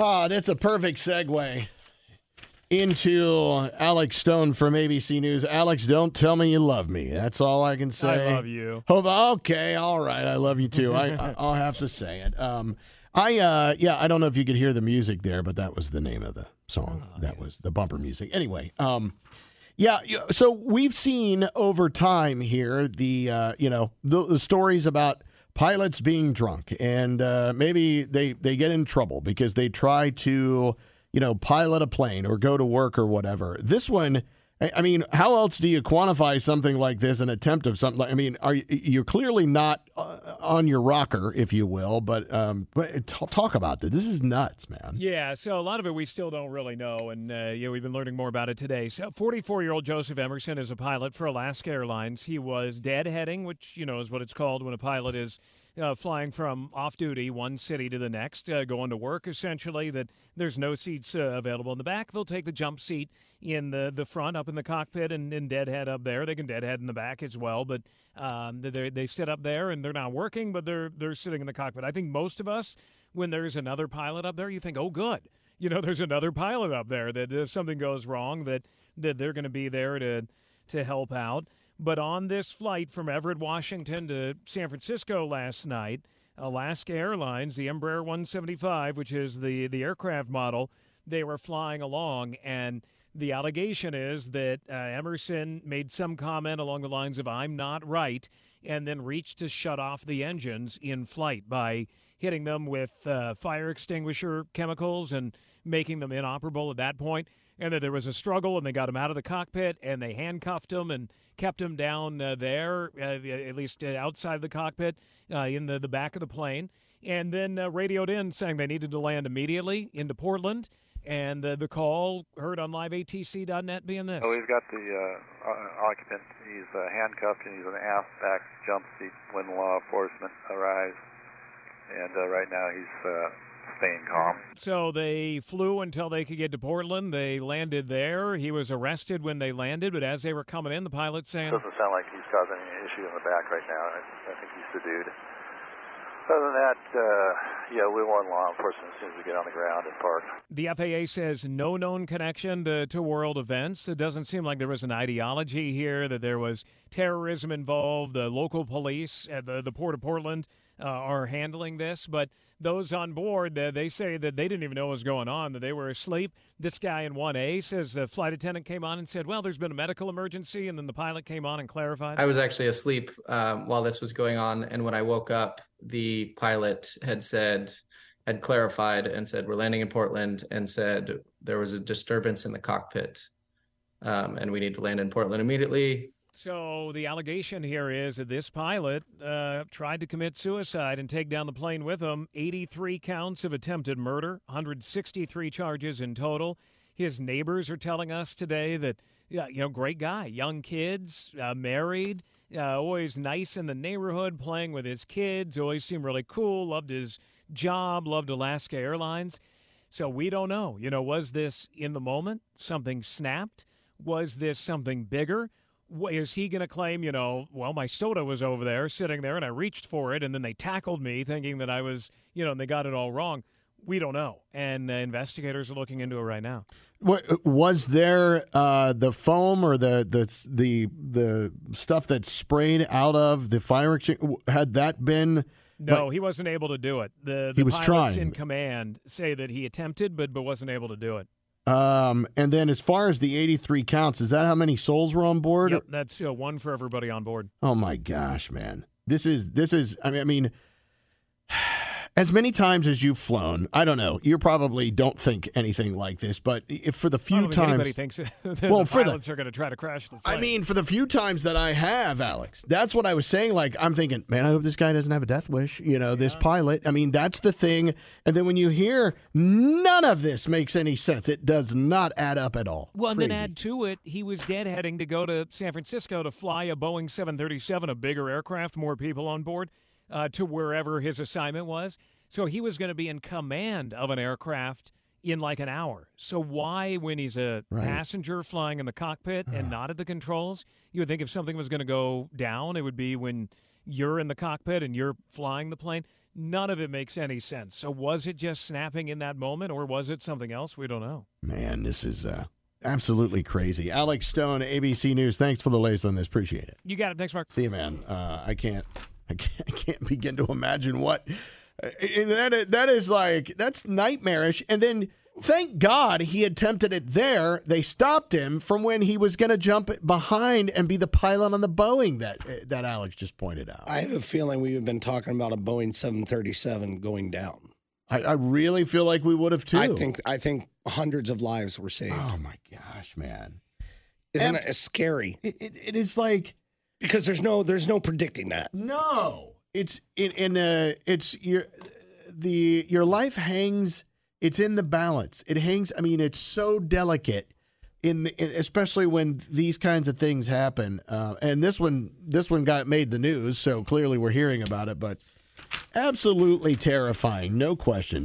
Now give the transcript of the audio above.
Oh, that's a perfect segue into Alex Stone from ABC News. Alex, don't tell me you love me. That's all I can say. I love you. Hope, okay, all right. I love you too. I, I'll have to say it. Um, I uh, yeah, I don't know if you could hear the music there, but that was the name of the song. that was the bumper music. Anyway, um, yeah. So we've seen over time here the uh, you know the, the stories about pilots being drunk and uh, maybe they they get in trouble because they try to you know pilot a plane or go to work or whatever. This one. I mean, how else do you quantify something like this? An attempt of something. Like, I mean, are you, you're clearly not uh, on your rocker, if you will. But um, but t- talk about this. This is nuts, man. Yeah, so a lot of it we still don't really know, and uh, yeah, we've been learning more about it today. So, 44-year-old Joseph Emerson is a pilot for Alaska Airlines. He was deadheading, which you know is what it's called when a pilot is uh, flying from off-duty one city to the next, uh, going to work. Essentially, that there's no seats uh, available in the back. They'll take the jump seat in the the front, up in the cockpit, and, and deadhead up there. They can deadhead in the back as well, but um, they they sit up there and they're not working, but they're they're sitting in the cockpit. I think most of us, when there's another pilot up there, you think, oh, good. You know, there's another pilot up there that if something goes wrong, that that they're going to be there to to help out. But on this flight from Everett, Washington to San Francisco last night, Alaska Airlines, the Embraer 175, which is the the aircraft model, they were flying along and the allegation is that uh, Emerson made some comment along the lines of "I'm not right," and then reached to shut off the engines in flight by hitting them with uh, fire extinguisher chemicals and making them inoperable at that point. And that there was a struggle, and they got him out of the cockpit, and they handcuffed him and kept him down uh, there, uh, at least uh, outside the cockpit, uh, in the, the back of the plane. And then uh, radioed in saying they needed to land immediately into Portland. And the call heard on liveatc.net being this. Oh, he's got the occupant. He's handcuffed and he's in an aft back jump seat when law enforcement arrives. And right now he's staying calm. So they flew until they could get to Portland. They landed there. He was arrested when they landed, but as they were coming in, the pilot saying, it Doesn't sound like he's causing any issue in the back right now. I, I think he's subdued. Other than that, uh, yeah, we warn law enforcement as soon as we get on the ground and park. The FAA says no known connection to, to world events. It doesn't seem like there was an ideology here, that there was terrorism involved. The local police at the, the Port of Portland uh, are handling this, but those on board, they say that they didn't even know what was going on, that they were asleep. This guy in 1A says the flight attendant came on and said, Well, there's been a medical emergency, and then the pilot came on and clarified. I was actually asleep um, while this was going on, and when I woke up, the pilot had said, had clarified and said, "We're landing in Portland," and said there was a disturbance in the cockpit, um, and we need to land in Portland immediately. So the allegation here is that this pilot uh, tried to commit suicide and take down the plane with him. 83 counts of attempted murder, 163 charges in total. His neighbors are telling us today that, you know, great guy, young kids, uh, married, uh, always nice in the neighborhood, playing with his kids, always seemed really cool, loved his job, loved Alaska Airlines. So we don't know. You know, was this in the moment? Something snapped? Was this something bigger? Is he going to claim, you know, well, my soda was over there sitting there and I reached for it and then they tackled me thinking that I was, you know, and they got it all wrong? We don't know. And uh, investigators are looking into it right now. What was there uh, the foam or the the the the stuff that sprayed out of the fire extinguisher? Had that been? No, he wasn't able to do it. The, He was pilots trying. in command say that he attempted but but wasn't able to do it. Um, and then as far as the 83 counts, is that how many souls were on board? Yep, that's uh, one for everybody on board. Oh my gosh, man. This is this is I mean I mean as many times as you've flown, I don't know. You probably don't think anything like this, but if for the I few think anybody times, thinks that Well, the for the- pilots are going to try to crash the plane. I mean, for the few times that I have, Alex, that's what I was saying. Like, I'm thinking, man, I hope this guy doesn't have a death wish. You know, this pilot. I mean, that's the thing. And then when you hear none of this makes any sense, it does not add up at all. Well, and then add to it, he was deadheading to go to San Francisco to fly a Boeing 737, a bigger aircraft, more people on board, uh, to wherever his assignment was. So he was going to be in command of an aircraft in like an hour. So why, when he's a Right. passenger flying in the cockpit and not at the controls, you would think if something was going to go down, it would be when you're in the cockpit and you're flying the plane. None of it makes any sense. So was it just snapping in that moment, or was it something else? We don't know. Man, this is uh, absolutely crazy. Alex Stone, ABC News. Thanks for the latest on this. Appreciate it. You got it. Thanks, Mark. See you, man. Uh, I can't, I can't, I can't begin to imagine what. And that that is like that's nightmarish. And then, thank God he attempted it there. They stopped him from when he was going to jump behind and be the pilot on the Boeing that that Alex just pointed out. I have a feeling we've been talking about a Boeing 737 going down. I, I really feel like we would have too. I think I think hundreds of lives were saved. Oh my gosh, man! Isn't and- it scary? It, it, it is like Because there's no there's no predicting that. No, it's in in uh, it's your the your life hangs. It's in the balance. It hangs. I mean, it's so delicate. In, the, in especially when these kinds of things happen, uh, and this one, this one got made the news, so clearly we're hearing about it. But absolutely terrifying, no question.